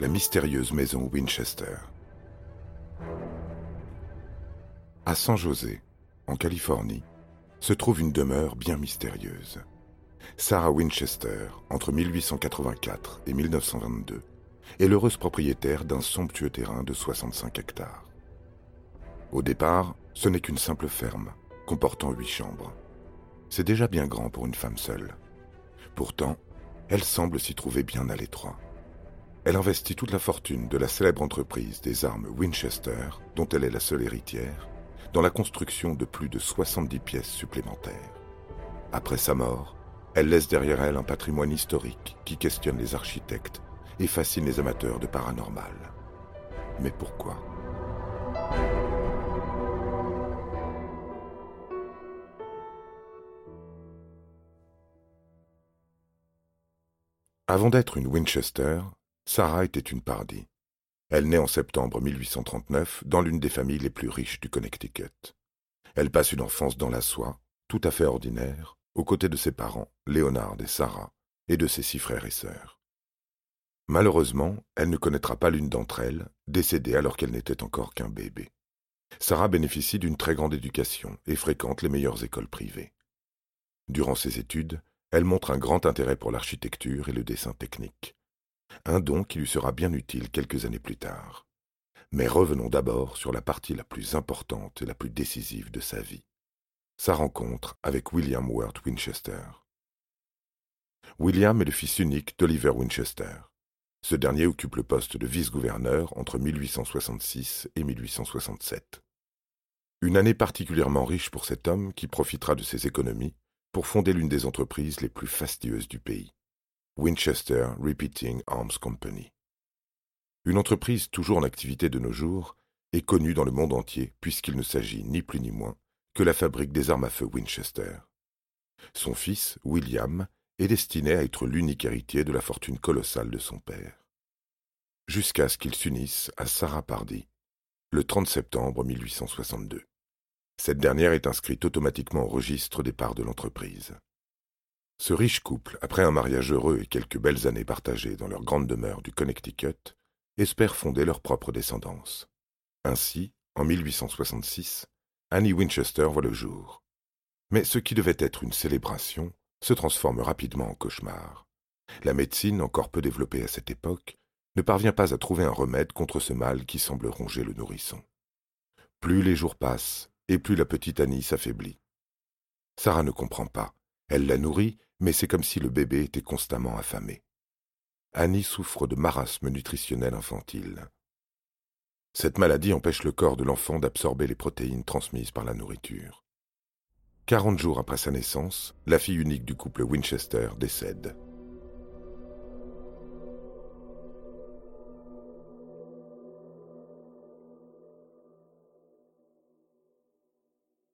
La mystérieuse maison Winchester. À San José, en Californie, se trouve une demeure bien mystérieuse. Sarah Winchester, entre 1884 et 1922, est l'heureuse propriétaire d'un somptueux terrain de 65 hectares. Au départ, ce n'est qu'une simple ferme, comportant huit chambres. C'est déjà bien grand pour une femme seule. Pourtant, elle semble s'y trouver bien à l'étroit. Elle investit toute la fortune de la célèbre entreprise des armes Winchester, dont elle est la seule héritière, dans la construction de plus de 70 pièces supplémentaires. Après sa mort, elle laisse derrière elle un patrimoine historique qui questionne les architectes et fascine les amateurs de paranormal. Mais pourquoi? Avant d'être une Winchester, Sarah était une Pardee. Elle naît en septembre 1839 dans l'une des familles les plus riches du Connecticut. Elle passe une enfance dans la soie, tout à fait ordinaire, aux côtés de ses parents, Léonard et Sarah, et de ses six frères et sœurs. Malheureusement, elle ne connaîtra pas l'une d'entre elles, décédée alors qu'elle n'était encore qu'un bébé. Sarah bénéficie d'une très grande éducation et fréquente les meilleures écoles privées. Durant ses études, elle montre un grand intérêt pour l'architecture et le dessin technique un don qui lui sera bien utile quelques années plus tard. Mais revenons d'abord sur la partie la plus importante et la plus décisive de sa vie, sa rencontre avec William Worth Winchester. William est le fils unique d'Oliver Winchester. Ce dernier occupe le poste de vice-gouverneur entre 1866 et 1867. Une année particulièrement riche pour cet homme qui profitera de ses économies pour fonder l'une des entreprises les plus fastidieuses du pays. Winchester Repeating Arms Company. Une entreprise toujours en activité de nos jours est connue dans le monde entier puisqu'il ne s'agit ni plus ni moins que la fabrique des armes à feu Winchester. Son fils, William, est destiné à être l'unique héritier de la fortune colossale de son père. Jusqu'à ce qu'il s'unisse à Sarah Pardee, le 30 septembre 1862. Cette dernière est inscrite automatiquement au registre des parts de l'entreprise. Ce riche couple, après un mariage heureux et quelques belles années partagées dans leur grande demeure du Connecticut, espère fonder leur propre descendance. Ainsi, en 1866, Annie Winchester voit le jour. Mais ce qui devait être une célébration se transforme rapidement en cauchemar. La médecine, encore peu développée à cette époque, ne parvient pas à trouver un remède contre ce mal qui semble ronger le nourrisson. Plus les jours passent, et plus la petite Annie s'affaiblit. Sarah ne comprend pas. Elle la nourrit mais c'est comme si le bébé était constamment affamé. Annie souffre de marasme nutritionnel infantile. Cette maladie empêche le corps de l'enfant d'absorber les protéines transmises par la nourriture. Quarante jours après sa naissance, la fille unique du couple Winchester décède.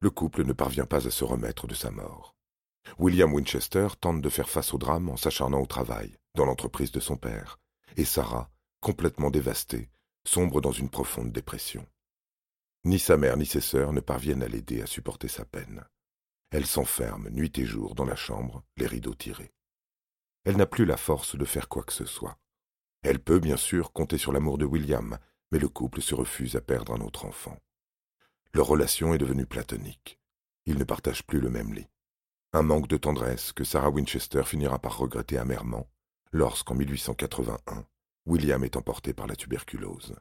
Le couple ne parvient pas à se remettre de sa mort. William Winchester tente de faire face au drame en s'acharnant au travail, dans l'entreprise de son père, et Sarah, complètement dévastée, sombre dans une profonde dépression. Ni sa mère ni ses sœurs ne parviennent à l'aider à supporter sa peine. Elle s'enferme nuit et jour dans la chambre, les rideaux tirés. Elle n'a plus la force de faire quoi que ce soit. Elle peut bien sûr compter sur l'amour de William, mais le couple se refuse à perdre un autre enfant. Leur relation est devenue platonique. Ils ne partagent plus le même lit. Un manque de tendresse que Sarah Winchester finira par regretter amèrement lorsqu'en 1881, William est emporté par la tuberculose.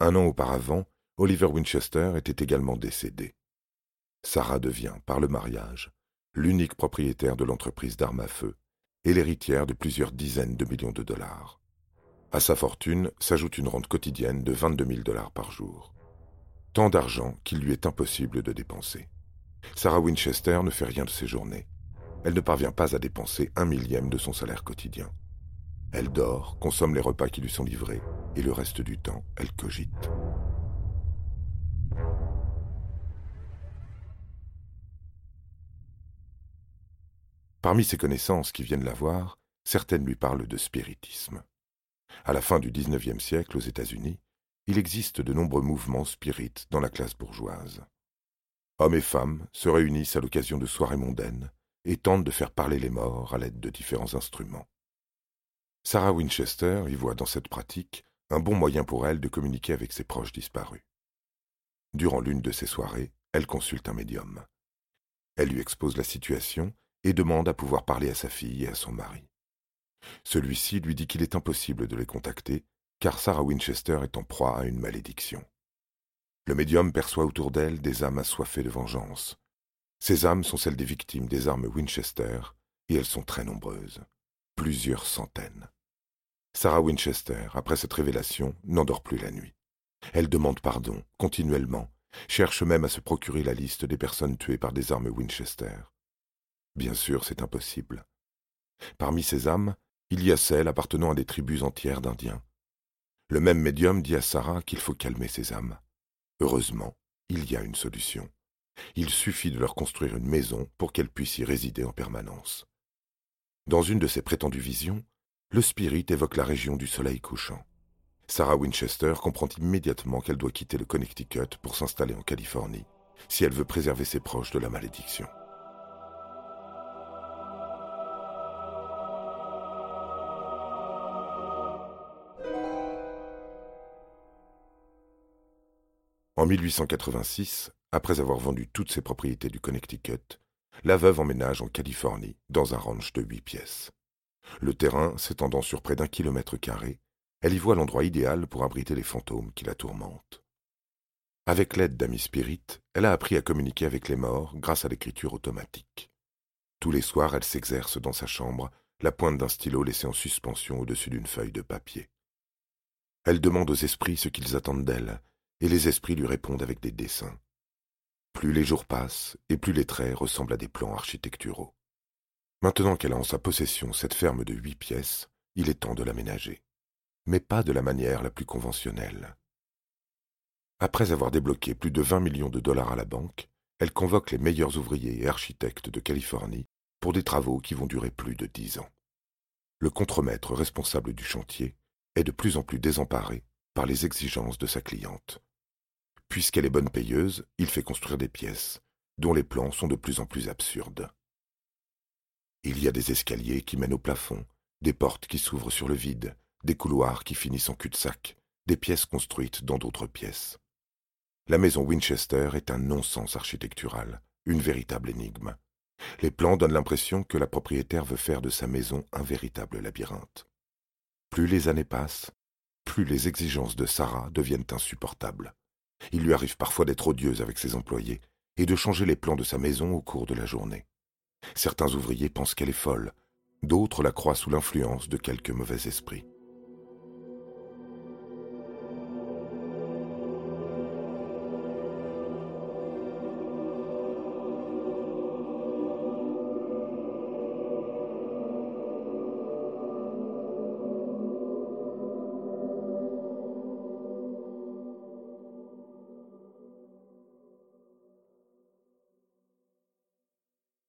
Un an auparavant, Oliver Winchester était également décédé. Sarah devient, par le mariage, l'unique propriétaire de l'entreprise d'armes à feu et l'héritière de plusieurs dizaines de millions de dollars. À sa fortune s'ajoute une rente quotidienne de 22 000 dollars par jour. Tant d'argent qu'il lui est impossible de dépenser. Sarah Winchester ne fait rien de ses journées. Elle ne parvient pas à dépenser un millième de son salaire quotidien. Elle dort, consomme les repas qui lui sont livrés, et le reste du temps, elle cogite. Parmi ses connaissances qui viennent la voir, certaines lui parlent de spiritisme. À la fin du XIXe siècle aux États-Unis, il existe de nombreux mouvements spirites dans la classe bourgeoise. Hommes et femmes se réunissent à l'occasion de soirées mondaines et tentent de faire parler les morts à l'aide de différents instruments. Sarah Winchester y voit dans cette pratique un bon moyen pour elle de communiquer avec ses proches disparus. Durant l'une de ces soirées, elle consulte un médium. Elle lui expose la situation et demande à pouvoir parler à sa fille et à son mari. Celui-ci lui dit qu'il est impossible de les contacter, car Sarah Winchester est en proie à une malédiction. Le médium perçoit autour d'elle des âmes assoiffées de vengeance. Ces âmes sont celles des victimes des armes Winchester, et elles sont très nombreuses, plusieurs centaines. Sarah Winchester, après cette révélation, n'endort plus la nuit. Elle demande pardon, continuellement, cherche même à se procurer la liste des personnes tuées par des armes Winchester. Bien sûr, c'est impossible. Parmi ces âmes, il y a celles appartenant à des tribus entières d'Indiens. Le même médium dit à Sarah qu'il faut calmer ces âmes. Heureusement, il y a une solution. Il suffit de leur construire une maison pour qu'elles puissent y résider en permanence. Dans une de ses prétendues visions, le spirit évoque la région du soleil couchant. Sarah Winchester comprend immédiatement qu'elle doit quitter le Connecticut pour s'installer en Californie, si elle veut préserver ses proches de la malédiction. En 1886, après avoir vendu toutes ses propriétés du Connecticut, la veuve emménage en Californie, dans un ranch de huit pièces. Le terrain s'étendant sur près d'un kilomètre carré, elle y voit l'endroit idéal pour abriter les fantômes qui la tourmentent. Avec l'aide d'amis spirites, elle a appris à communiquer avec les morts grâce à l'écriture automatique. Tous les soirs, elle s'exerce dans sa chambre, la pointe d'un stylo laissée en suspension au-dessus d'une feuille de papier. Elle demande aux esprits ce qu'ils attendent d'elle, et les esprits lui répondent avec des dessins. Plus les jours passent, et plus les traits ressemblent à des plans architecturaux. Maintenant qu'elle a en sa possession cette ferme de huit pièces, il est temps de l'aménager. Mais pas de la manière la plus conventionnelle. Après avoir débloqué plus de vingt millions de dollars à la banque, elle convoque les meilleurs ouvriers et architectes de Californie pour des travaux qui vont durer plus de dix ans. Le contremaître responsable du chantier est de plus en plus désemparé par les exigences de sa cliente. Puisqu'elle est bonne payeuse, il fait construire des pièces, dont les plans sont de plus en plus absurdes. Il y a des escaliers qui mènent au plafond, des portes qui s'ouvrent sur le vide, des couloirs qui finissent en cul-de-sac, des pièces construites dans d'autres pièces. La maison Winchester est un non-sens architectural, une véritable énigme. Les plans donnent l'impression que la propriétaire veut faire de sa maison un véritable labyrinthe. Plus les années passent, plus les exigences de Sarah deviennent insupportables. Il lui arrive parfois d'être odieuse avec ses employés et de changer les plans de sa maison au cours de la journée. Certains ouvriers pensent qu'elle est folle, d'autres la croient sous l'influence de quelques mauvais esprits.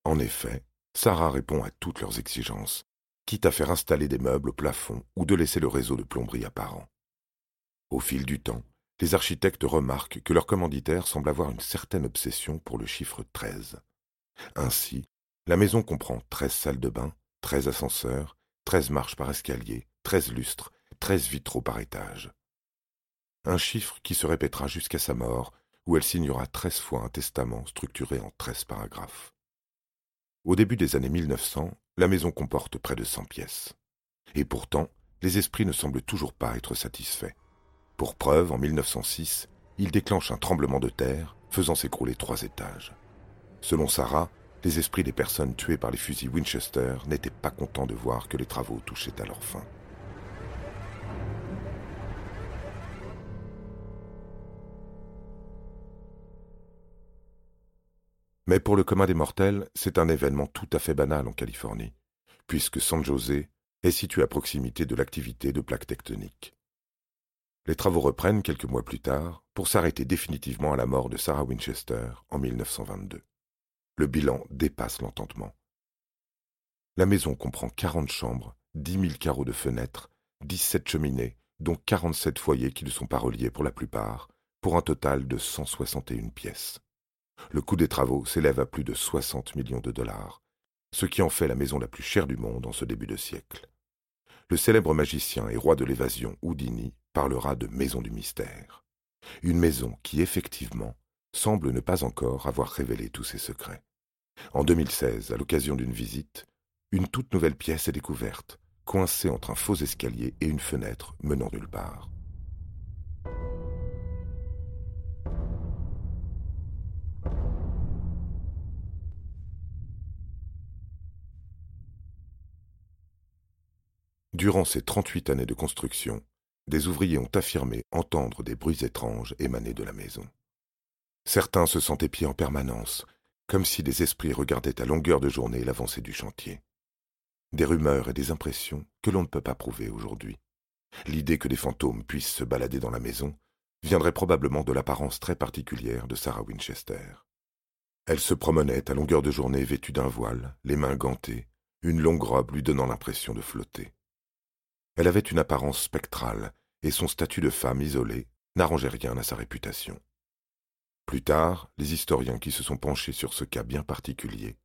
En effet, Sarah répond à toutes leurs exigences, quitte à faire installer des meubles au plafond ou de laisser le réseau de plomberie apparent. Au fil du temps, les architectes remarquent que leur commanditaire semble avoir une certaine obsession pour le chiffre 13. Ainsi, la maison comprend treize salles de bain, treize ascenseurs, treize marches par escalier, treize lustres, treize vitraux par étage. Un chiffre qui se répétera jusqu'à sa mort, où elle signera treize fois un testament structuré en treize paragraphes. Au début des années 1900, la maison comporte près de 100 pièces. Et pourtant, les esprits ne semblent toujours pas être satisfaits. Pour preuve, en 1906, ils déclenchent un tremblement de terre, faisant s'écrouler trois étages. Selon Sarah, les esprits des personnes tuées par les fusils Winchester n'étaient pas contents de voir que les travaux touchaient à leur fin. Mais pour le commun des mortels, c'est un événement tout à fait banal en Californie, puisque San José est situé à proximité de l'activité de plaques tectoniques. Les travaux reprennent quelques mois plus tard pour s'arrêter définitivement à la mort de Sarah Winchester en 1922. Le bilan dépasse l'entendement. La maison comprend 40 chambres, 10 000 carreaux de fenêtres, 17 cheminées, dont 47 foyers qui ne sont pas reliés pour la plupart, pour un total de 161 pièces. Le coût des travaux s'élève à plus de 60 millions de dollars, ce qui en fait la maison la plus chère du monde en ce début de siècle. Le célèbre magicien et roi de l'évasion Houdini parlera de maison du mystère. Une maison qui, effectivement, semble ne pas encore avoir révélé tous ses secrets. En 2016, à l'occasion d'une visite, une toute nouvelle pièce est découverte, coincée entre un faux escalier et une fenêtre menant nulle part. Durant ces 38 années de construction, des ouvriers ont affirmé entendre des bruits étranges émaner de la maison. Certains se sentaient pieds en permanence, comme si des esprits regardaient à longueur de journée l'avancée du chantier. Des rumeurs et des impressions que l'on ne peut pas prouver aujourd'hui. L'idée que des fantômes puissent se balader dans la maison viendrait probablement de l'apparence très particulière de Sarah Winchester. Elle se promenait à longueur de journée vêtue d'un voile, les mains gantées, une longue robe lui donnant l'impression de flotter. Elle avait une apparence spectrale, et son statut de femme isolée n'arrangeait rien à sa réputation. Plus tard, les historiens qui se sont penchés sur ce cas bien particulier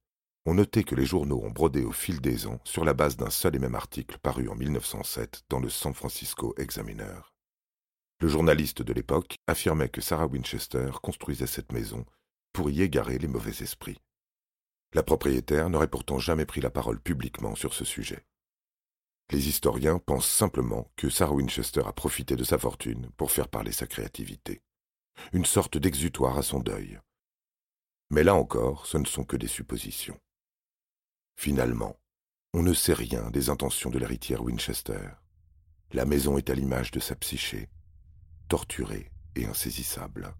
ont noté que les journaux ont brodé au fil des ans sur la base d'un seul et même article paru en 1907 dans le San Francisco Examiner. Le journaliste de l'époque affirmait que Sarah Winchester construisait cette maison pour y égarer les mauvais esprits. La propriétaire n'aurait pourtant jamais pris la parole publiquement sur ce sujet. Les historiens pensent simplement que Sarah Winchester a profité de sa fortune pour faire parler sa créativité. Une sorte d'exutoire à son deuil. Mais là encore, ce ne sont que des suppositions. Finalement, on ne sait rien des intentions de l'héritière Winchester. La maison est à l'image de sa psyché, torturée et insaisissable.